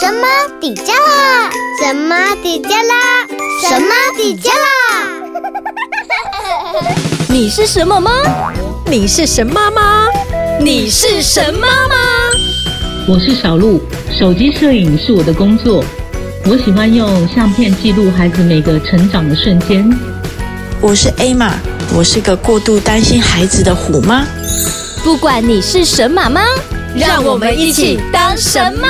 神妈底加拉？神妈底加拉？神妈底加拉？你是什么吗？你是神妈吗？你是神妈吗？我是小鹿，手机摄影是我的工作，我喜欢用相片记录孩子每个成长的瞬间。我是 Emma，我是个过度担心孩子的虎妈。不管你是神妈吗，让我们一起当神妈。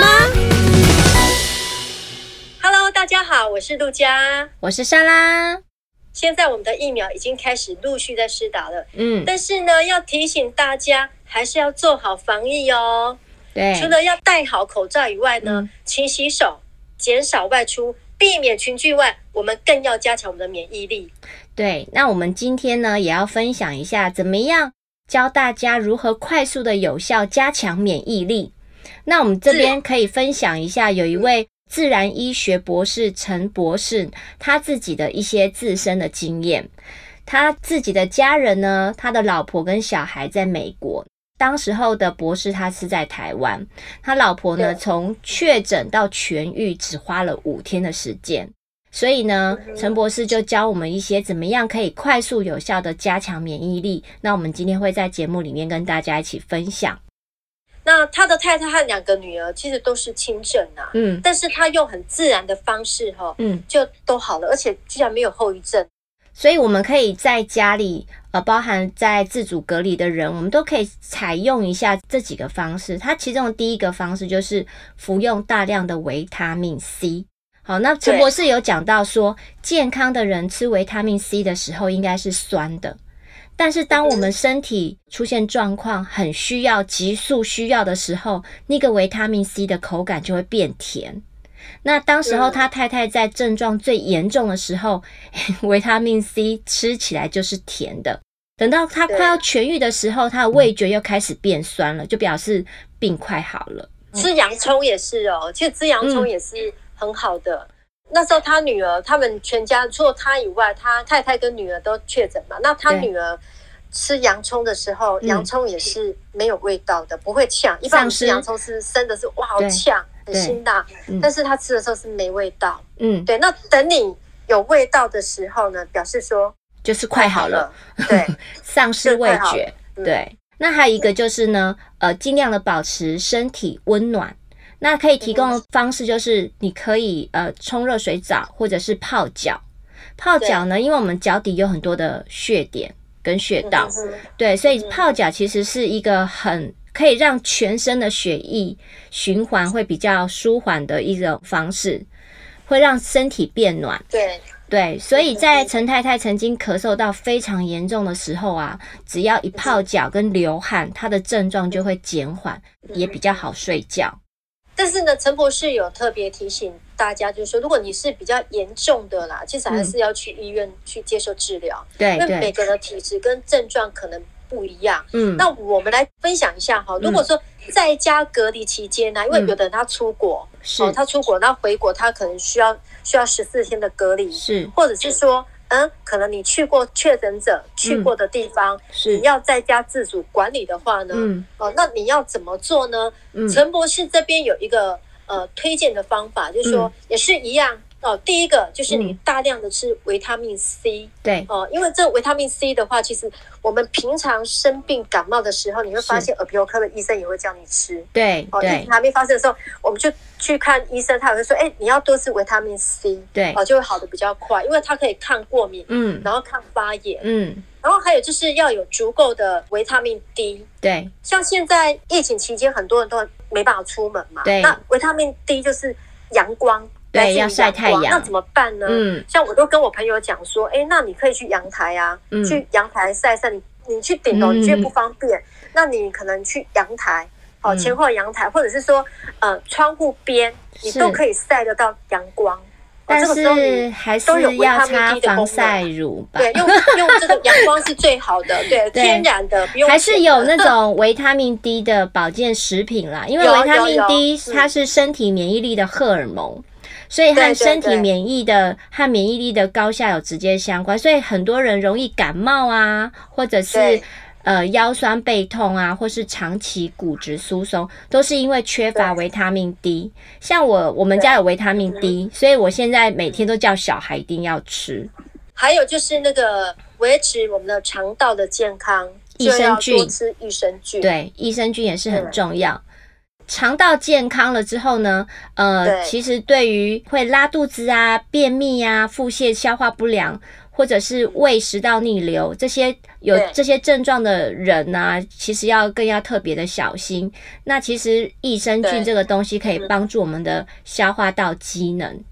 好，我是陆佳，我是莎拉。现在我们的疫苗已经开始陆续在施打了，嗯，但是呢，要提醒大家还是要做好防疫哦。对，除了要戴好口罩以外呢，嗯、勤洗手，减少外出，避免群聚外，我们更要加强我们的免疫力。对，那我们今天呢，也要分享一下怎么样教大家如何快速的有效加强免疫力。那我们这边可以分享一下，有一位。自然医学博士陈博士，他自己的一些自身的经验，他自己的家人呢，他的老婆跟小孩在美国，当时候的博士他是在台湾，他老婆呢从确诊到痊愈只花了五天的时间，所以呢，陈博士就教我们一些怎么样可以快速有效的加强免疫力，那我们今天会在节目里面跟大家一起分享。那他的太太和两个女儿其实都是轻症啊，嗯，但是他用很自然的方式哈，嗯，就都好了，而且居然没有后遗症。所以我们可以在家里，呃，包含在自主隔离的人，我们都可以采用一下这几个方式。它其中的第一个方式就是服用大量的维他命 C。好，那陈博士有讲到说，健康的人吃维他命 C 的时候应该是酸的。但是，当我们身体出现状况，很需要、急速需要的时候，那个维他命 C 的口感就会变甜。那当时候他太太在症状最严重的时候，维他命 C 吃起来就是甜的。等到他快要痊愈的时候，他的味觉又开始变酸了，就表示病快好了。吃洋葱也是哦，其实吃洋葱也是很好的。嗯那时候他女儿，他们全家除了他以外，他太太跟女儿都确诊嘛。那他女儿吃洋葱的时候，洋葱也是没有味道的，不会呛。一般吃洋葱是生的，是哇好呛，很辛辣。但是他吃的时候是没味道。嗯，对。那等你有味道的时候呢，表示说就是快好了。对，丧失味觉。对。那还有一个就是呢，呃，尽量的保持身体温暖。那可以提供的方式就是，你可以呃冲热水澡，或者是泡脚。泡脚呢，因为我们脚底有很多的血点跟穴道，对，所以泡脚其实是一个很可以让全身的血液循环会比较舒缓的一种方式，会让身体变暖。对对，所以在陈太太曾经咳嗽到非常严重的时候啊，只要一泡脚跟流汗，她的症状就会减缓，也比较好睡觉。但是呢，陈博士有特别提醒大家，就是说，如果你是比较严重的啦，其实还是要去医院去接受治疗。对、嗯，因为每个人的体质跟症状可能不一样。嗯，那我们来分享一下哈。如果说在家隔离期间呢，嗯、因为有的人他出国，是、哦，他出国，那回国他可能需要需要十四天的隔离，是，或者是说。嗯，可能你去过确诊者去过的地方，你要在家自主管理的话呢，嗯，哦，那你要怎么做呢？嗯，陈博士这边有一个呃推荐的方法，就是说也是一样。嗯哦，第一个就是你大量的吃维他命 C，嗯、对。哦，因为这维他命 C 的话，其实我们平常生病感冒的时候，你会发现耳鼻喉科的医生也会叫你吃，对，哦，疫情还没发生的时候，我们就去看医生，他也会说，哎，你要多吃维他命 C，对，哦，就会好的比较快，因为它可以抗过敏，嗯，然后抗发炎，嗯，然后还有就是要有足够的维他命 D，对，像现在疫情期间，很多人都没办法出门嘛，对，那维他命 D 就是阳光。对，要晒太阳，那怎么办呢？嗯，像我都跟我朋友讲说，哎，那你可以去阳台啊，嗯、去阳台晒晒。你你去顶楼，你觉得不方便，嗯、那你可能去阳台，好、哦，前后阳台，或者是说，呃，窗户边，你都可以晒得到阳光。但是还是要擦防晒乳吧？对，用用这个阳光是最好的，对，对天然的，不用。还是有那 种维他命 D 的保健食品啦，因为维他命 D 它是身体免疫力的荷尔蒙。所以和身体免疫的和免疫力的高下有直接相关，所以很多人容易感冒啊，或者是呃腰酸背痛啊，或是长期骨质疏松，都是因为缺乏维他命 D。像我我们家有维他命 D，所以我现在每天都叫小孩一定要吃。还有就是那个维持我们的肠道的健康，益生菌，多吃益生菌。对，益生菌也是很重要。肠道健康了之后呢，呃，其实对于会拉肚子啊、便秘啊、腹泻、消化不良，或者是胃食道逆流这些有这些症状的人呢、啊，其实要更要特别的小心。那其实益生菌这个东西可以帮助我们的消化道机能，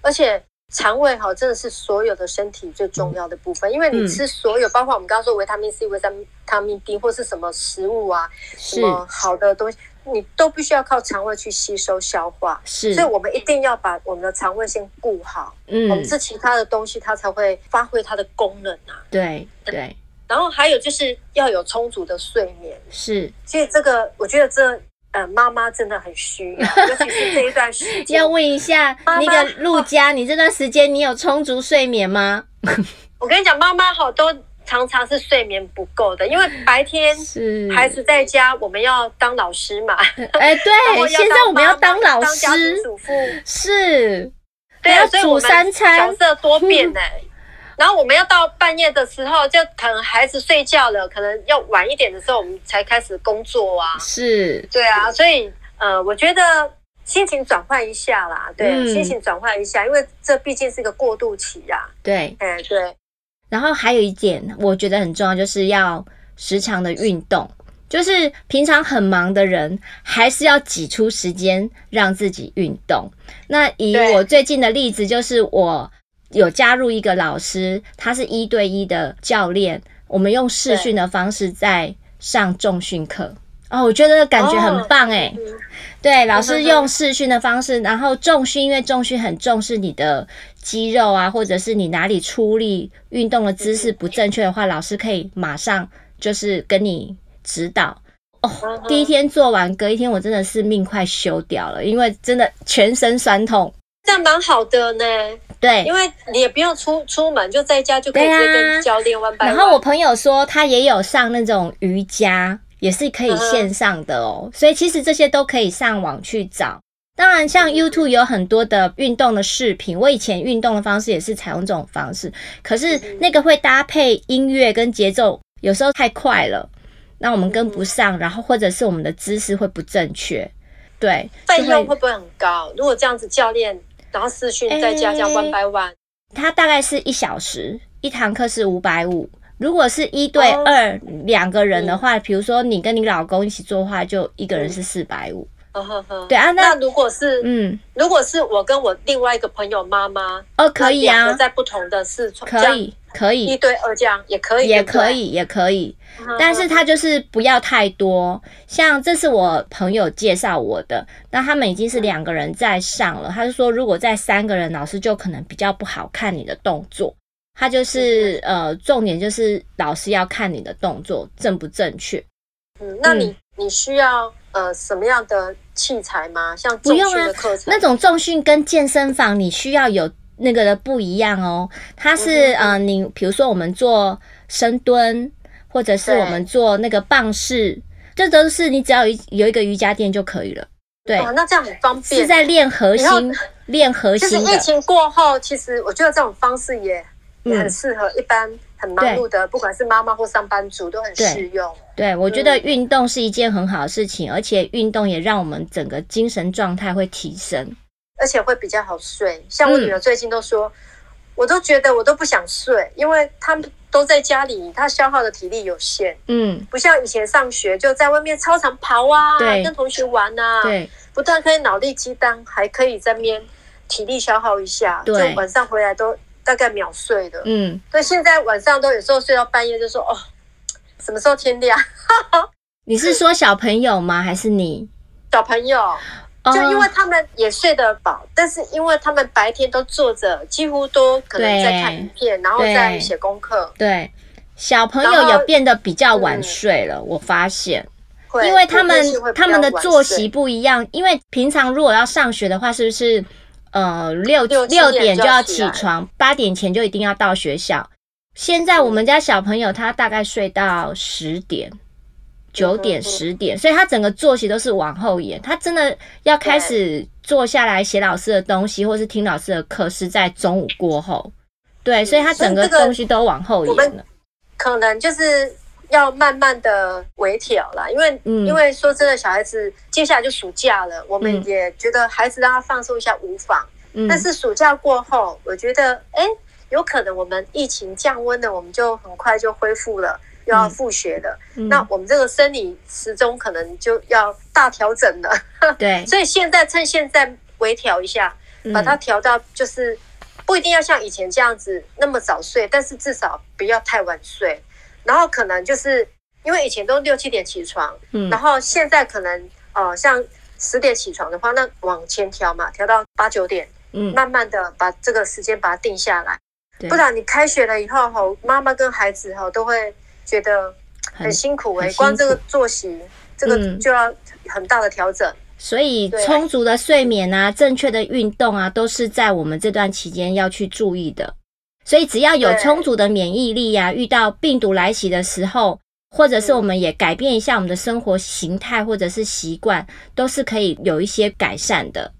而且肠胃哈真的是所有的身体最重要的部分，因为你吃所有，包括我们刚刚说维他命 C、维他命 D 或是什么食物啊，什么好的东西。你都必须要靠肠胃去吸收消化，是，所以我们一定要把我们的肠胃先顾好，嗯，我们吃其他的东西，它才会发挥它的功能啊。对对，然后还有就是要有充足的睡眠，是，所以这个我觉得这呃妈妈真的很需要，尤其是这一段时间。要问一下那个陆家，你这段时间你有充足睡眠吗？我跟你讲，妈妈好多。常常是睡眠不够的，因为白天孩子在家，我们要当老师嘛。哎，对，现在我们要当老师，当家庭主妇是，对啊，所以煮三餐，角色多变呢。然后我们要到半夜的时候，就可能孩子睡觉了，可能要晚一点的时候，我们才开始工作啊。是，对啊，所以呃，我觉得心情转换一下啦，对，心情转换一下，因为这毕竟是一个过渡期呀。对，哎，对。然后还有一点，我觉得很重要，就是要时常的运动。就是平常很忙的人，还是要挤出时间让自己运动。那以我最近的例子，就是我有加入一个老师，他是一对一的教练，我们用视讯的方式在上重训课。哦，我觉得感觉很棒哎！对，老师用视讯的方式，然后重训，因为重训很重视你的肌肉啊，或者是你哪里出力、运动的姿势不正确的话，老师可以马上就是跟你指导。哦，第一天做完，隔一天我真的是命快休掉了，因为真的全身酸痛。这样蛮好的呢。对，因为你也不用出出门，就在家就可以直接跟教练玩。然后我朋友说他也有上那种瑜伽。也是可以线上的哦，所以其实这些都可以上网去找。当然，像 YouTube 有很多的运动的视频，我以前运动的方式也是采用这种方式，可是那个会搭配音乐跟节奏，有时候太快了，那我们跟不上，然后或者是我们的姿势会不正确。对，费用会不会很高？如果这样子教练，然后视讯再加这样 one by one，它大概是一小时，一堂课是五百五。如果是一对二两个人的话，比如说你跟你老公一起做的话，就一个人是四百五。对啊，那如果是嗯，如果是我跟我另外一个朋友妈妈，哦，可以啊，在不同的四川，可以可以一对二这样也可以，也可以也可以，但是他就是不要太多。像这是我朋友介绍我的，那他们已经是两个人在上了，他就说如果在三个人，老师就可能比较不好看你的动作。他就是呃，重点就是老师要看你的动作正不正确。嗯，那你你需要呃什么样的器材吗？像重训的课程？那种重训跟健身房你需要有那个的不一样哦。它是呃，你比如说我们做深蹲，或者是我们做那个棒式，这都是你只要有有一个瑜伽垫就可以了。对，那这样很方便。是在练核心，练核心。就是疫情过后，其实我觉得这种方式也。也很适合一般很忙碌的，不管是妈妈或上班族都很适用。对，我觉得运动是一件很好的事情，而且运动也让我们整个精神状态会提升，而且会比较好睡。像我女儿最近都说，我都觉得我都不想睡，因为他们都在家里，她消耗的体力有限。嗯，不像以前上学就在外面操场跑啊，跟同学玩啊，对，不但可以脑力激荡，还可以在面体力消耗一下，就晚上回来都。大概秒睡的，嗯，对，现在晚上都有时候睡到半夜，就说哦，什么时候天亮？你是说小朋友吗？还是你小朋友？就因为他们也睡得饱，但是因为他们白天都坐着，几乎都可能在看影片，然后在写功课。对，小朋友也变得比较晚睡了，我发现，因为他们他们的作息不一样，因为平常如果要上学的话，是不是？呃，六六点就要起床，八点前就一定要到学校。现在我们家小朋友他大概睡到十点。九点十点，所以他整个作息都是往后延。他真的要开始坐下来写老师的东西，或是听老师的课，是在中午过后。对，所以他整个东西都往后延了。可能就是要慢慢的微调啦，因为、嗯、因为说真的，小孩子接下来就暑假了，我们也觉得孩子让他放松一下无妨。嗯、但是暑假过后，我觉得哎、欸，有可能我们疫情降温了，我们就很快就恢复了。又要复学的，嗯、那我们这个生理时钟可能就要大调整了。对，所以现在趁现在微调一下，把它调到就是不一定要像以前这样子那么早睡，但是至少不要太晚睡。然后可能就是因为以前都六七点起床，嗯，然后现在可能呃像十点起床的话，那往前调嘛，调到八九点，嗯，慢慢的把这个时间把它定下来，不然你开学了以后吼，妈妈跟孩子吼都会。觉得很辛苦哎、欸，光这个作息，这个就要很大的调整。所以充足的睡眠啊，正确的运动啊，都是在我们这段期间要去注意的。所以只要有充足的免疫力呀、啊，遇到病毒来袭的时候，或者是我们也改变一下我们的生活形态或者是习惯，都是可以有一些改善的。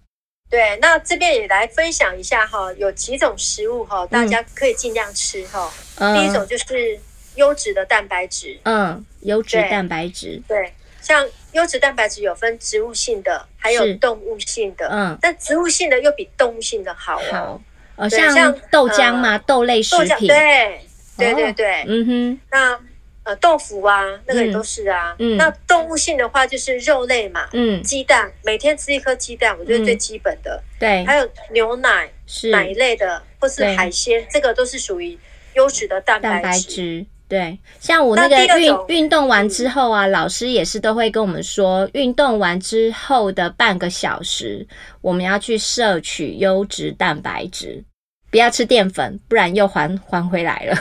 对，那这边也来分享一下哈，有几种食物哈，大家可以尽量吃哈。嗯、第一种就是。优质的蛋白质，嗯，优质蛋白质，对，像优质蛋白质有分植物性的，还有动物性的，嗯，但植物性的又比动物性的好哦，哦，像豆浆嘛，豆类食品，对，对对对，嗯哼，那呃豆腐啊，那个也都是啊，嗯，那动物性的话就是肉类嘛，嗯，鸡蛋，每天吃一颗鸡蛋，我觉得最基本的，对，还有牛奶，是。奶类的，或是海鲜，这个都是属于优质的蛋白质。对，像我那个运运动完之后啊，老师也是都会跟我们说，运动完之后的半个小时，我们要去摄取优质蛋白质，不要吃淀粉，不然又还还回来了。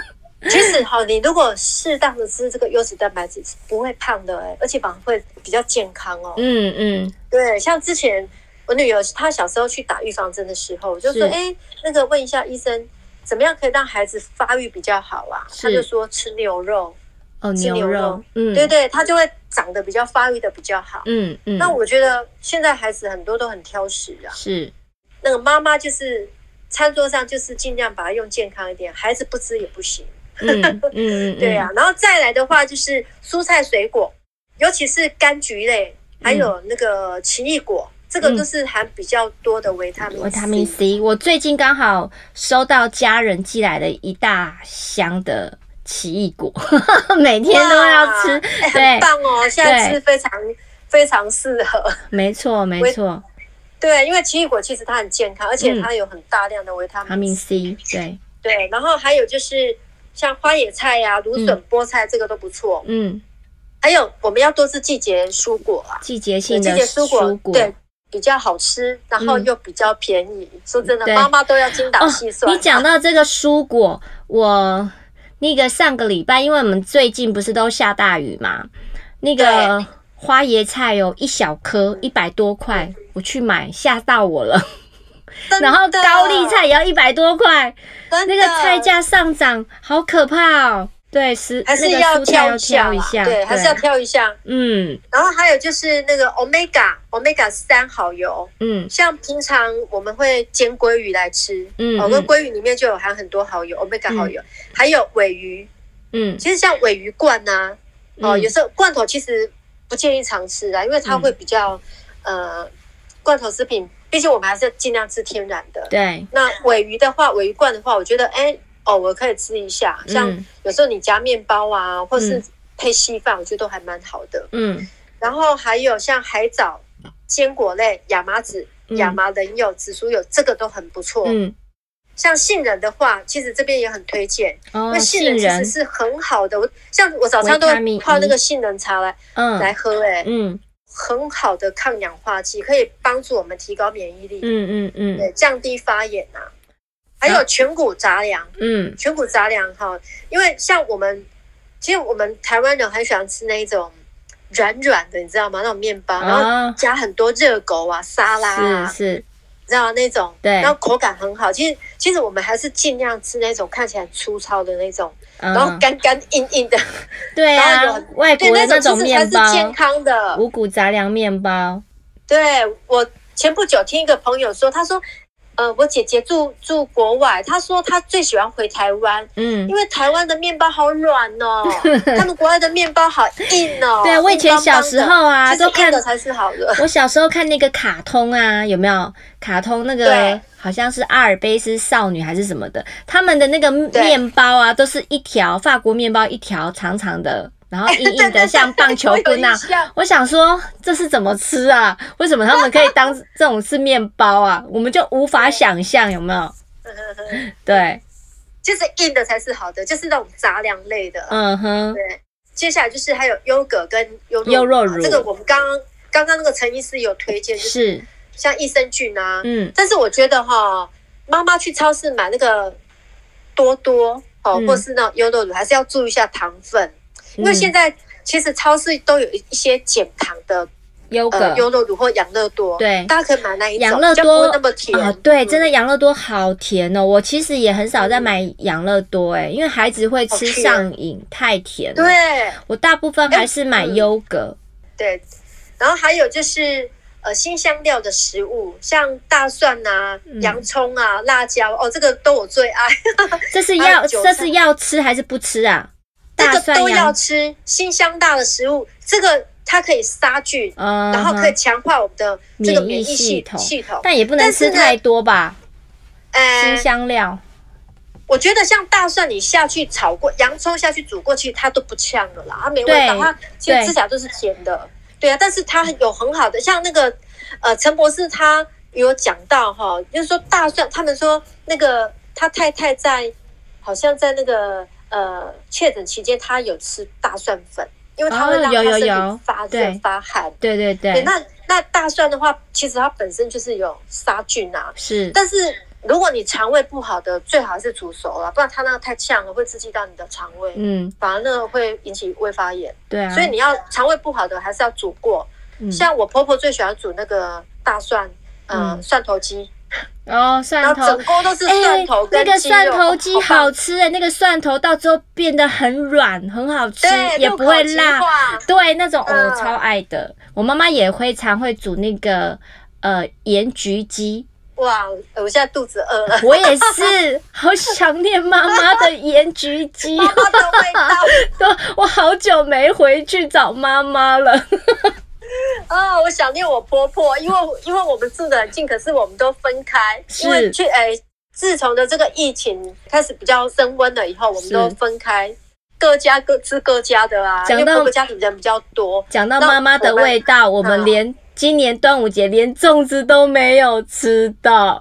其实哈，你如果适当的吃这个优质蛋白质，是不会胖的哎，而且反而会比较健康哦。嗯嗯，对，像之前我女儿她小时候去打预防针的时候，我就说哎，那个问一下医生。怎么样可以让孩子发育比较好啊？他就说吃牛肉，哦，吃牛肉，嗯，对对，他就会长得比较发育的比较好。嗯嗯。那我觉得现在孩子很多都很挑食啊。是。那个妈妈就是餐桌上就是尽量把它用健康一点，孩子不吃也不行。嗯嗯。对啊，然后再来的话就是蔬菜水果，尤其是柑橘类，还有那个奇异果。这个都是含比较多的维他命 C。维他命 C，我最近刚好收到家人寄来的一大箱的奇异果，每天都要吃，欸、对很棒哦！现在吃非常对非常适合。没错，没错。对，因为奇异果其实它很健康，而且它有很大量的维他命 C。对对，然后还有就是像花野菜呀、啊、芦笋、嗯、菠菜，这个都不错。嗯，还有我们要多吃季节蔬果啊，季节性的蔬果，对。比较好吃，然后又比较便宜。嗯、说真的，妈妈都要精打细算。哦。你讲到这个蔬果，我那个上个礼拜，因为我们最近不是都下大雨嘛，那个花椰菜有一小颗一百多块，我去买吓到我了。然后高丽菜也要一百多块，那个菜价上涨，好可怕哦。对，是还是要挑一下，对，还是要挑一下。嗯，然后还有就是那个 omega omega 三好油，嗯，像平常我们会煎鲑鱼来吃，嗯，哦，那鲑鱼里面就有含很多好油，omega 好油，还有尾鱼，嗯，其实像尾鱼罐呐，哦，有时候罐头其实不建议常吃啊，因为它会比较呃，罐头食品，毕竟我们还是尽量吃天然的。对，那尾鱼的话，尾鱼罐的话，我觉得哎。哦，我可以吃一下，像有时候你夹面包啊，嗯、或是配稀饭，我觉得都还蛮好的。嗯，然后还有像海藻、坚果类、亚麻籽、亚麻仁油、紫苏油，这个都很不错。嗯，像杏仁的话，其实这边也很推荐，哦、因为杏仁其实是很好的。我像我早餐都泡那个杏仁茶来，嗯，来喝、欸，哎，嗯，很好的抗氧化剂，可以帮助我们提高免疫力。嗯嗯嗯，嗯嗯对，降低发炎啊。还有全谷杂粮，嗯，全谷杂粮哈，因为像我们，其实我们台湾人很喜欢吃那一种软软的，你知道吗？那种面包，然后加很多热狗啊、沙拉啊，是是，知道那种，对，然后口感很好。其实其实我们还是尽量吃那种看起来粗糙的那种，嗯、然后干干硬硬的。对啊，外国的那种面包，健康的五谷杂粮面包。对，我前不久听一个朋友说，他说。呃，我姐姐住住国外，她说她最喜欢回台湾，嗯，因为台湾的面包好软哦，他们国外的面包好硬哦。对啊，我以前小时候啊，都看的才是好的。我小时候看那个卡通啊，有没有卡通那个好像是阿尔卑斯少女还是什么的，他们的那个面包啊，都是一条法国面包，一条长长的。然后硬硬的 像棒球棍那样，我想说这是怎么吃啊？为什么他们可以当这种是面包啊？我们就无法想象有没有？对，就是硬的才是好的，就是那种杂粮类的。嗯哼，对。接下来就是还有优格跟优优酪乳，这个我们刚刚刚刚那个陈医师有推荐，就是像益生菌啊。嗯。但是我觉得哈，妈妈去超市买那个多多哦，或是那种优酪乳，还是要注意一下糖分。因为现在其实超市都有一些减糖的优格、优乐乳或养乐多，对，大家可以买那一种，养乐多那么甜。啊，对，真的养乐多好甜哦。我其实也很少在买养乐多，哎，因为孩子会吃上瘾，太甜了。对，我大部分还是买优格。对，然后还有就是呃新香料的食物，像大蒜啊、洋葱啊、辣椒哦，这个都我最爱。这是 要这是要吃还是不吃啊？这个都要吃，辛香大的食物，这个它可以杀菌，嗯、然后可以强化我们的这个免疫系统。系统，但也不能吃太多吧？呃，辛香料，我觉得像大蒜，你下去炒过，洋葱下去煮过，去它都不呛了啦，它没味道，它其实吃起来都是甜的。对，对啊，但是它有很好的，像那个呃陈博士他有讲到哈，就是说大蒜，他们说那个他太太在，好像在那个。呃，确诊期间他有吃大蒜粉，因为它会让他身体发热发汗。对对对，对。那那大蒜的话，其实它本身就是有杀菌啊。是。但是如果你肠胃不好的，最好是煮熟了，不然它那个太呛了，会刺激到你的肠胃。嗯。反而那个会引起胃发炎。对啊。所以你要肠胃不好的，还是要煮过。嗯。像我婆婆最喜欢煮那个大蒜，嗯，蒜头鸡。哦，蒜头，整锅都是蒜头跟鸡肉，那个蒜头鸡好吃哎，那个蒜头到最后变得很软，很好吃，也不会辣。对，那种我超爱的。我妈妈也会常会煮那个呃盐焗鸡。哇，我现在肚子饿了。我也是，好想念妈妈的盐焗鸡。妈妈的味道。对，我好久没回去找妈妈了。啊、哦，我想念我婆婆，因为因为我们住的很近，可是我们都分开。因为去哎，自从的这个疫情开始比较升温了以后，我们都分开，各家各吃各家的啊。讲到各家里人比较多，讲到妈妈的味道，我们，我们连今年端午节连粽子都没有吃到。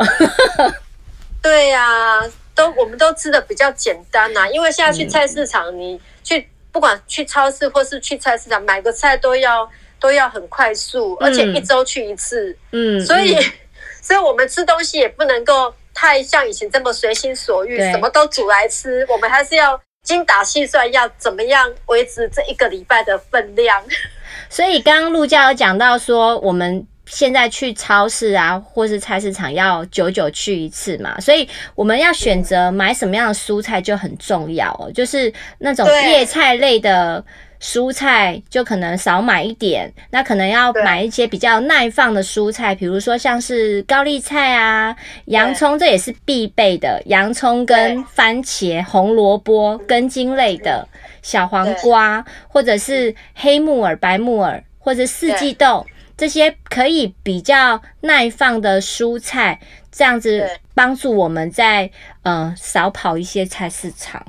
对呀、啊，都我们都吃的比较简单呐、啊，因为现在去菜市场，嗯、你去不管去超市或是去菜市场买个菜都要。都要很快速，而且一周去一次，嗯，所以，嗯、所以我们吃东西也不能够太像以前这么随心所欲，什么都煮来吃。我们还是要精打细算，要怎么样维持这一个礼拜的分量。所以刚刚陆教有讲到说，我们现在去超市啊，或是菜市场要久久去一次嘛，所以我们要选择买什么样的蔬菜就很重要哦，就是那种叶菜类的。蔬菜就可能少买一点，那可能要买一些比较耐放的蔬菜，比如说像是高丽菜啊、洋葱，这也是必备的。洋葱跟番茄、红萝卜、根茎类的小黄瓜，或者是黑木耳、白木耳，或者四季豆，这些可以比较耐放的蔬菜，这样子帮助我们在呃少跑一些菜市场。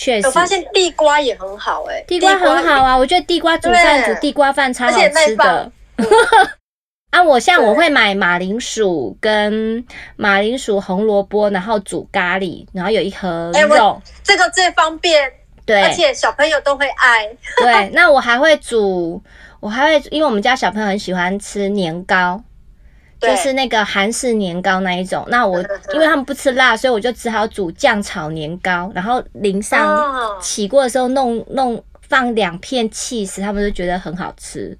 确实，我发现地瓜也很好哎、欸，地瓜很好啊，我觉得地瓜煮饭煮地瓜饭超好吃的。啊，我像我会买马铃薯跟马铃薯、红萝卜，然后煮咖喱，然后有一盒肉，欸、这个最方便，对，而且小朋友都会爱。对，那我还会煮，我还会，因为我们家小朋友很喜欢吃年糕。就是那个韩式年糕那一种，那我因为他们不吃辣，所以我就只好煮酱炒年糕，然后淋上起锅的时候弄弄放两片 cheese，，他们就觉得很好吃。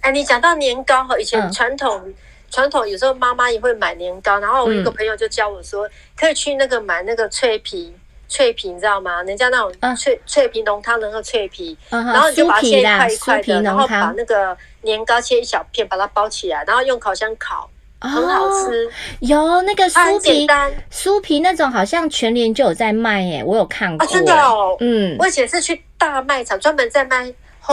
哎，你讲到年糕哈，以前传统传传统有时候妈妈也会买年糕，然后我一个朋友就教我说，可以去那个买那个脆皮，脆皮你知道吗？人家那种脆脆皮浓汤的那个脆皮，然后你就把它切一块一块的，然后把那个年糕切一小片，把它包起来，然后用烤箱烤。很好吃，有那个酥皮，酥皮那种好像全联就有在卖耶，我有看过。真的哦，嗯，我以前是去大卖场专门在卖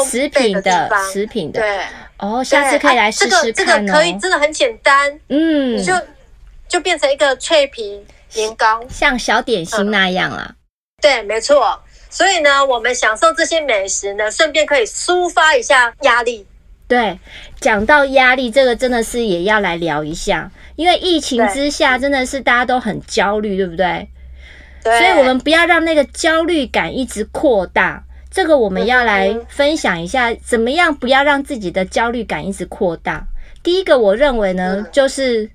食品的，食品的。对，哦，下次可以来试试看哦。这个可以，真的很简单，嗯，你就就变成一个脆皮年糕，像小点心那样啊。对，没错。所以呢，我们享受这些美食呢，顺便可以抒发一下压力。对，讲到压力，这个真的是也要来聊一下，因为疫情之下，真的是大家都很焦虑，对不对？对。所以，我们不要让那个焦虑感一直扩大。这个我们要来分享一下，怎么样不要让自己的焦虑感一直扩大。第一个，我认为呢，就是。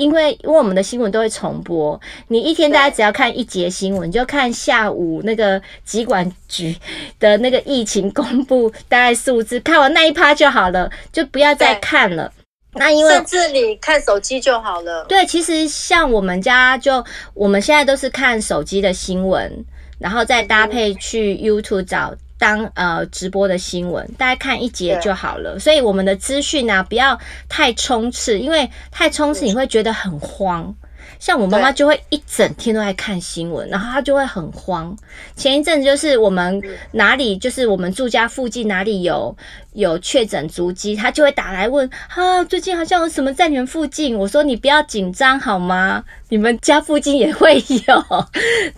因为因为我们的新闻都会重播，你一天大家只要看一节新闻，就看下午那个疾管局的那个疫情公布大概数字，看完那一趴就好了，就不要再看了。那因为甚至你看手机就好了。对，其实像我们家就我们现在都是看手机的新闻，然后再搭配去 YouTube 找。当呃直播的新闻，大家看一节就好了。所以我们的资讯呢，不要太充斥，因为太充斥你会觉得很慌。像我妈妈就会一整天都在看新闻，然后她就会很慌。前一阵子就是我们哪里，就是我们住家附近哪里有有确诊足迹，她就会打来问啊，最近好像有什么在你们附近？我说你不要紧张好吗？你们家附近也会有，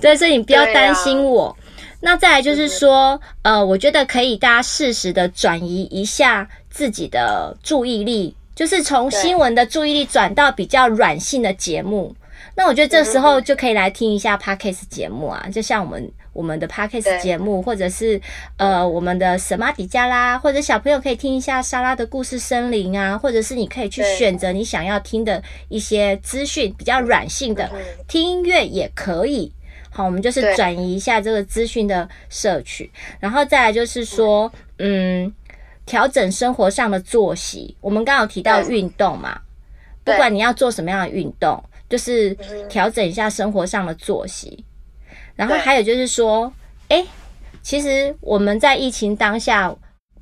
对，所以你不要担心我。那再来就是说，呃，我觉得可以大家适时的转移一下自己的注意力，就是从新闻的注意力转到比较软性的节目。那我觉得这时候就可以来听一下 Podcast 节目啊，就像我们我们的 Podcast 节目，或者是呃我们的什么迪加啦，或者小朋友可以听一下莎拉的故事森林啊，或者是你可以去选择你想要听的一些资讯，比较软性的，听音乐也可以。好，我们就是转移一下这个资讯的摄取，然后再来就是说，嗯，调整生活上的作息。我们刚刚有提到运动嘛，不管你要做什么样的运动，就是调整一下生活上的作息。然后还有就是说，哎，其实我们在疫情当下，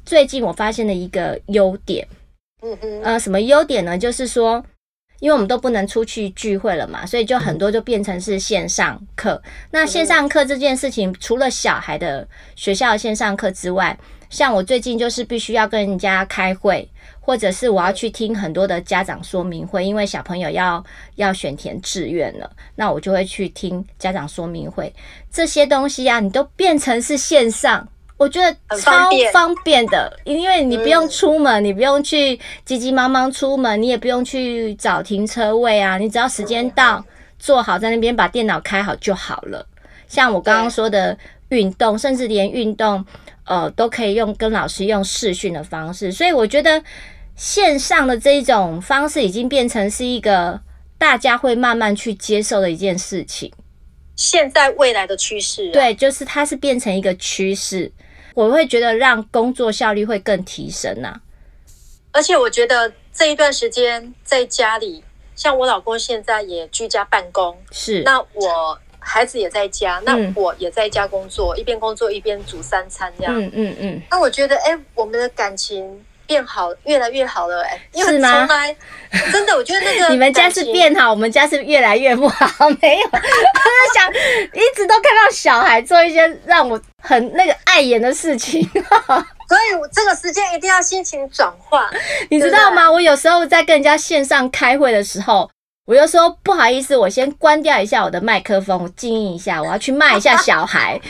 最近我发现了一个优点，嗯嗯，呃，什么优点呢？就是说。因为我们都不能出去聚会了嘛，所以就很多就变成是线上课。那线上课这件事情，除了小孩的学校线上课之外，像我最近就是必须要跟人家开会，或者是我要去听很多的家长说明会，因为小朋友要要选填志愿了，那我就会去听家长说明会。这些东西啊，你都变成是线上。我觉得超方便的，因为你不用出门，你不用去急急忙忙出门，你也不用去找停车位啊，你只要时间到，坐好在那边把电脑开好就好了。像我刚刚说的运动，甚至连运动，呃，都可以用跟老师用视讯的方式，所以我觉得线上的这一种方式已经变成是一个大家会慢慢去接受的一件事情。现在未来的趋势，对，就是它是变成一个趋势。我会觉得让工作效率会更提升呐、啊，而且我觉得这一段时间在家里，像我老公现在也居家办公，是，那我孩子也在家，那我也在家工作，嗯、一边工作一边煮三餐这样，嗯嗯嗯。那我觉得，哎，我们的感情变好，越来越好了，哎，因为从来真的，我觉得那个 你们家是变好，我们家是越来越不好，没有，我是想一直都看到小孩做一些让我。很那个碍眼的事情，所以我这个时间一定要心情转换，你知道吗？我有时候在跟人家线上开会的时候，我就说不好意思，我先关掉一下我的麦克风，我静音一下，我要去骂一下小孩。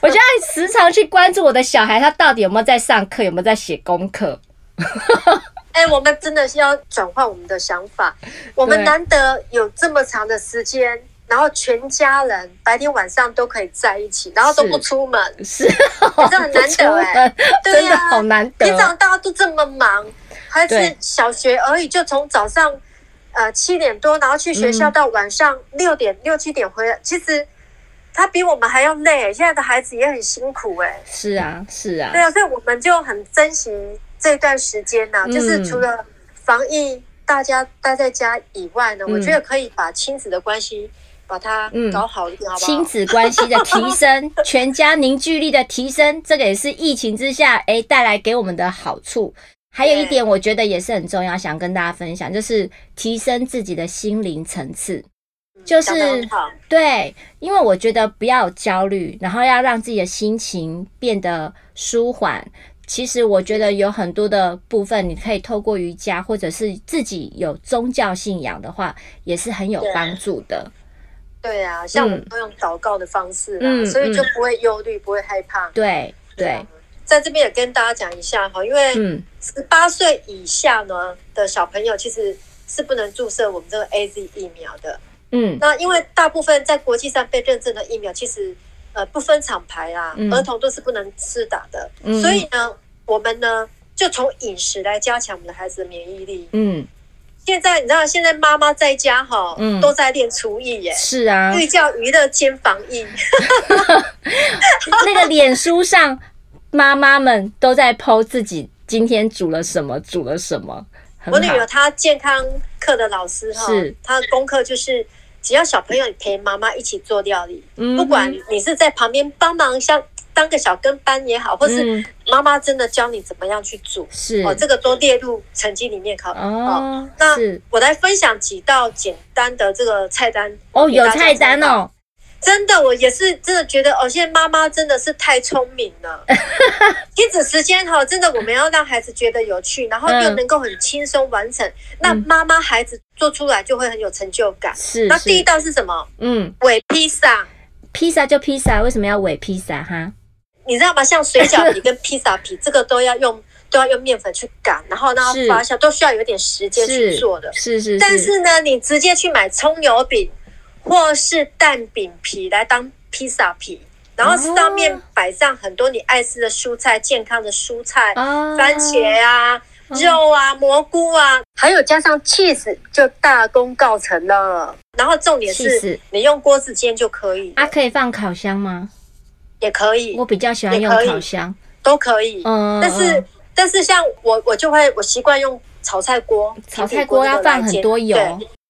我就要时常去关注我的小孩，他到底有没有在上课，有没有在写功课。哎、欸，我们真的是要转换我们的想法，我们难得有这么长的时间。然后全家人白天晚上都可以在一起，然后都不出门，是，是哦、这很难得 哎，对呀、啊，好难得。平常大家都这么忙，孩子小学而已，就从早上呃七点多，然后去学校到晚上六点、嗯、六七点回来，其实他比我们还要累。现在的孩子也很辛苦哎，是啊，是啊，对啊，所以我们就很珍惜这段时间呢、啊，就是除了防疫大家待在家以外呢，嗯、我觉得可以把亲子的关系把它搞好一点，好不好？亲子关系的提升，全家凝聚力的提升，这个也是疫情之下哎带来给我们的好处。还有一点，我觉得也是很重要，想跟大家分享，就是提升自己的心灵层次。就是对，因为我觉得不要焦虑，然后要让自己的心情变得舒缓。其实我觉得有很多的部分，你可以透过瑜伽，或者是自己有宗教信仰的话，也是很有帮助的。对，啊，像我们都用祷告的方式，嗯，所以就不会忧虑，嗯、不会害怕。对对。对在这边也跟大家讲一下哈，因为十八岁以下呢的小朋友其实是不能注射我们这个 AZ 疫苗的。嗯，那因为大部分在国际上被认证的疫苗，其实呃不分厂牌啊，嗯、儿童都是不能吃打的。嗯、所以呢，我们呢就从饮食来加强我们的孩子的免疫力。嗯，现在你知道，现在妈妈在家哈，嗯、都在练厨艺耶。是啊，寓教于乐兼防疫。那个脸书上。妈妈们都在 po 自己今天煮了什么，煮了什么。我女儿她健康课的老师哈，是她的功课就是只要小朋友你陪妈妈一起做料理，嗯、不管你是在旁边帮忙，像当个小跟班也好，或是妈妈真的教你怎么样去煮，是。哦，这个都列入成绩里面考哦。哦那我来分享几道简单的这个菜单哦，有菜单哦。真的，我也是真的觉得哦，现在妈妈真的是太聪明了。亲子时间哈，真的我们要让孩子觉得有趣，然后又能够很轻松完成，嗯、那妈妈孩子做出来就会很有成就感。是，那第一道是什么？嗯，伪披萨。披萨就披萨，为什么要伪披萨哈？你知道吗？像水饺皮跟披萨皮，这个都要用 都要用面粉去擀，然后让它发酵，都需要有点时间去做的。是是，是是。但是呢，你直接去买葱油饼。或是蛋饼皮来当披萨皮，然后上面摆上很多你爱吃的蔬菜，健康的蔬菜，番茄啊、肉啊、蘑菇啊，还有加上 cheese 就大功告成了。然后重点是，你用锅子煎就可以。啊，可以放烤箱吗？也可以。我比较喜欢用烤箱，都可以。嗯，但是但是像我我就会我习惯用炒菜锅，炒菜锅要放很多油。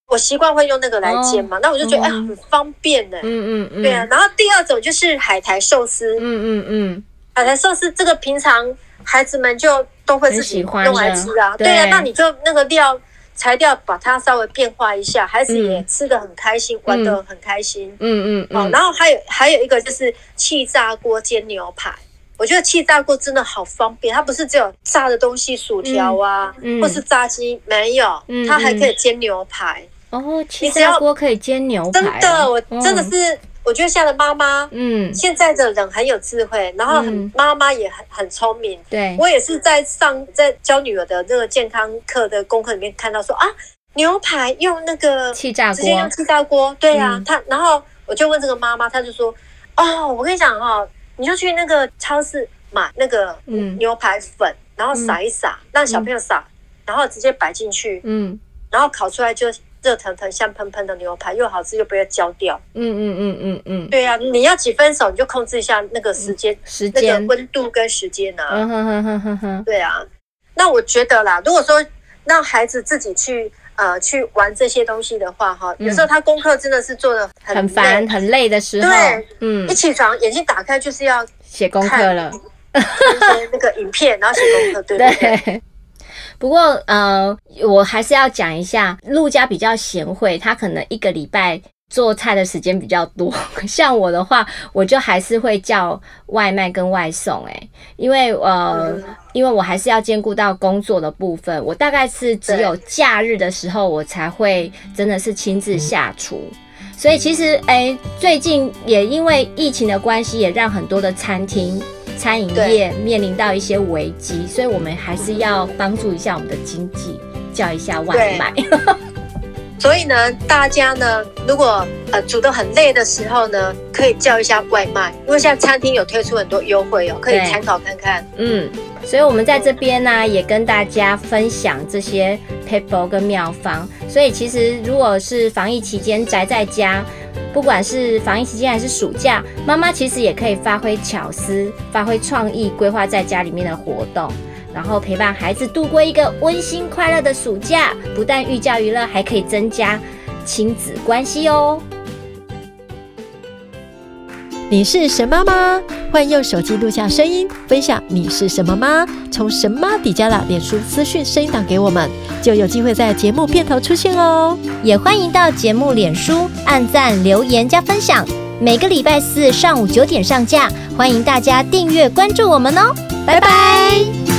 我习惯会用那个来煎嘛，那我就觉得哎很方便呢。嗯嗯嗯，对啊。然后第二种就是海苔寿司。嗯嗯嗯，海苔寿司这个平常孩子们就都会自己用来吃啊。对啊，那你就那个料材料把它稍微变化一下，孩子也吃的很开心，玩得很开心。嗯嗯哦，然后还有还有一个就是气炸锅煎牛排，我觉得气炸锅真的好方便，它不是只有炸的东西，薯条啊，或是炸鸡，没有，它还可以煎牛排。哦，气炸锅可以煎牛排，真的，我真的是，我觉得现在的妈妈，嗯，现在的人很有智慧，然后很妈妈也很很聪明。对，我也是在上在教女儿的那个健康课的功课里面看到说啊，牛排用那个气炸锅，直接用气炸锅，对啊，他然后我就问这个妈妈，她就说，哦，我跟你讲哈，你就去那个超市买那个牛排粉，然后撒一撒，让小朋友撒，然后直接摆进去，嗯，然后烤出来就。热腾腾、香喷喷的牛排，又好吃又不会焦掉。嗯嗯嗯嗯嗯，对呀，你要几分熟，你就控制一下那个时间、时间、那个温度跟时间啊。嗯哼哼哼哼哼，对啊。那我觉得啦，如果说让孩子自己去呃去玩这些东西的话，哈，有时候他功课真的是做的很烦、很累的时候，对，嗯，一起床眼睛打开就是要写功课了，那个影片，然后写功课，对不对？不过，呃，我还是要讲一下，陆家比较贤惠，他可能一个礼拜做菜的时间比较多。像我的话，我就还是会叫外卖跟外送，欸，诶，因为呃，嗯、因为我还是要兼顾到工作的部分，我大概是只有假日的时候，我才会真的是亲自下厨。所以其实，诶、欸，最近也因为疫情的关系，也让很多的餐厅。餐饮业面临到一些危机，所以我们还是要帮助一下我们的经济，叫一下外卖。所以呢，大家呢，如果呃煮得很累的时候呢，可以叫一下外卖，因为现在餐厅有推出很多优惠哦，可以参考看看。嗯，所以我们在这边呢，也跟大家分享这些 paper 跟妙方。所以其实如果是防疫期间宅在家，不管是防疫期间还是暑假，妈妈其实也可以发挥巧思、发挥创意，规划在家里面的活动。然后陪伴孩子度过一个温馨快乐的暑假，不但寓教于乐，还可以增加亲子关系哦。你是神妈吗？欢迎用手机录下声音，分享你是什么吗？从神妈底加了脸书资讯声音档给我们，就有机会在节目片头出现哦。也欢迎到节目脸书按赞、留言加分享。每个礼拜四上午九点上架，欢迎大家订阅关注我们哦。拜拜。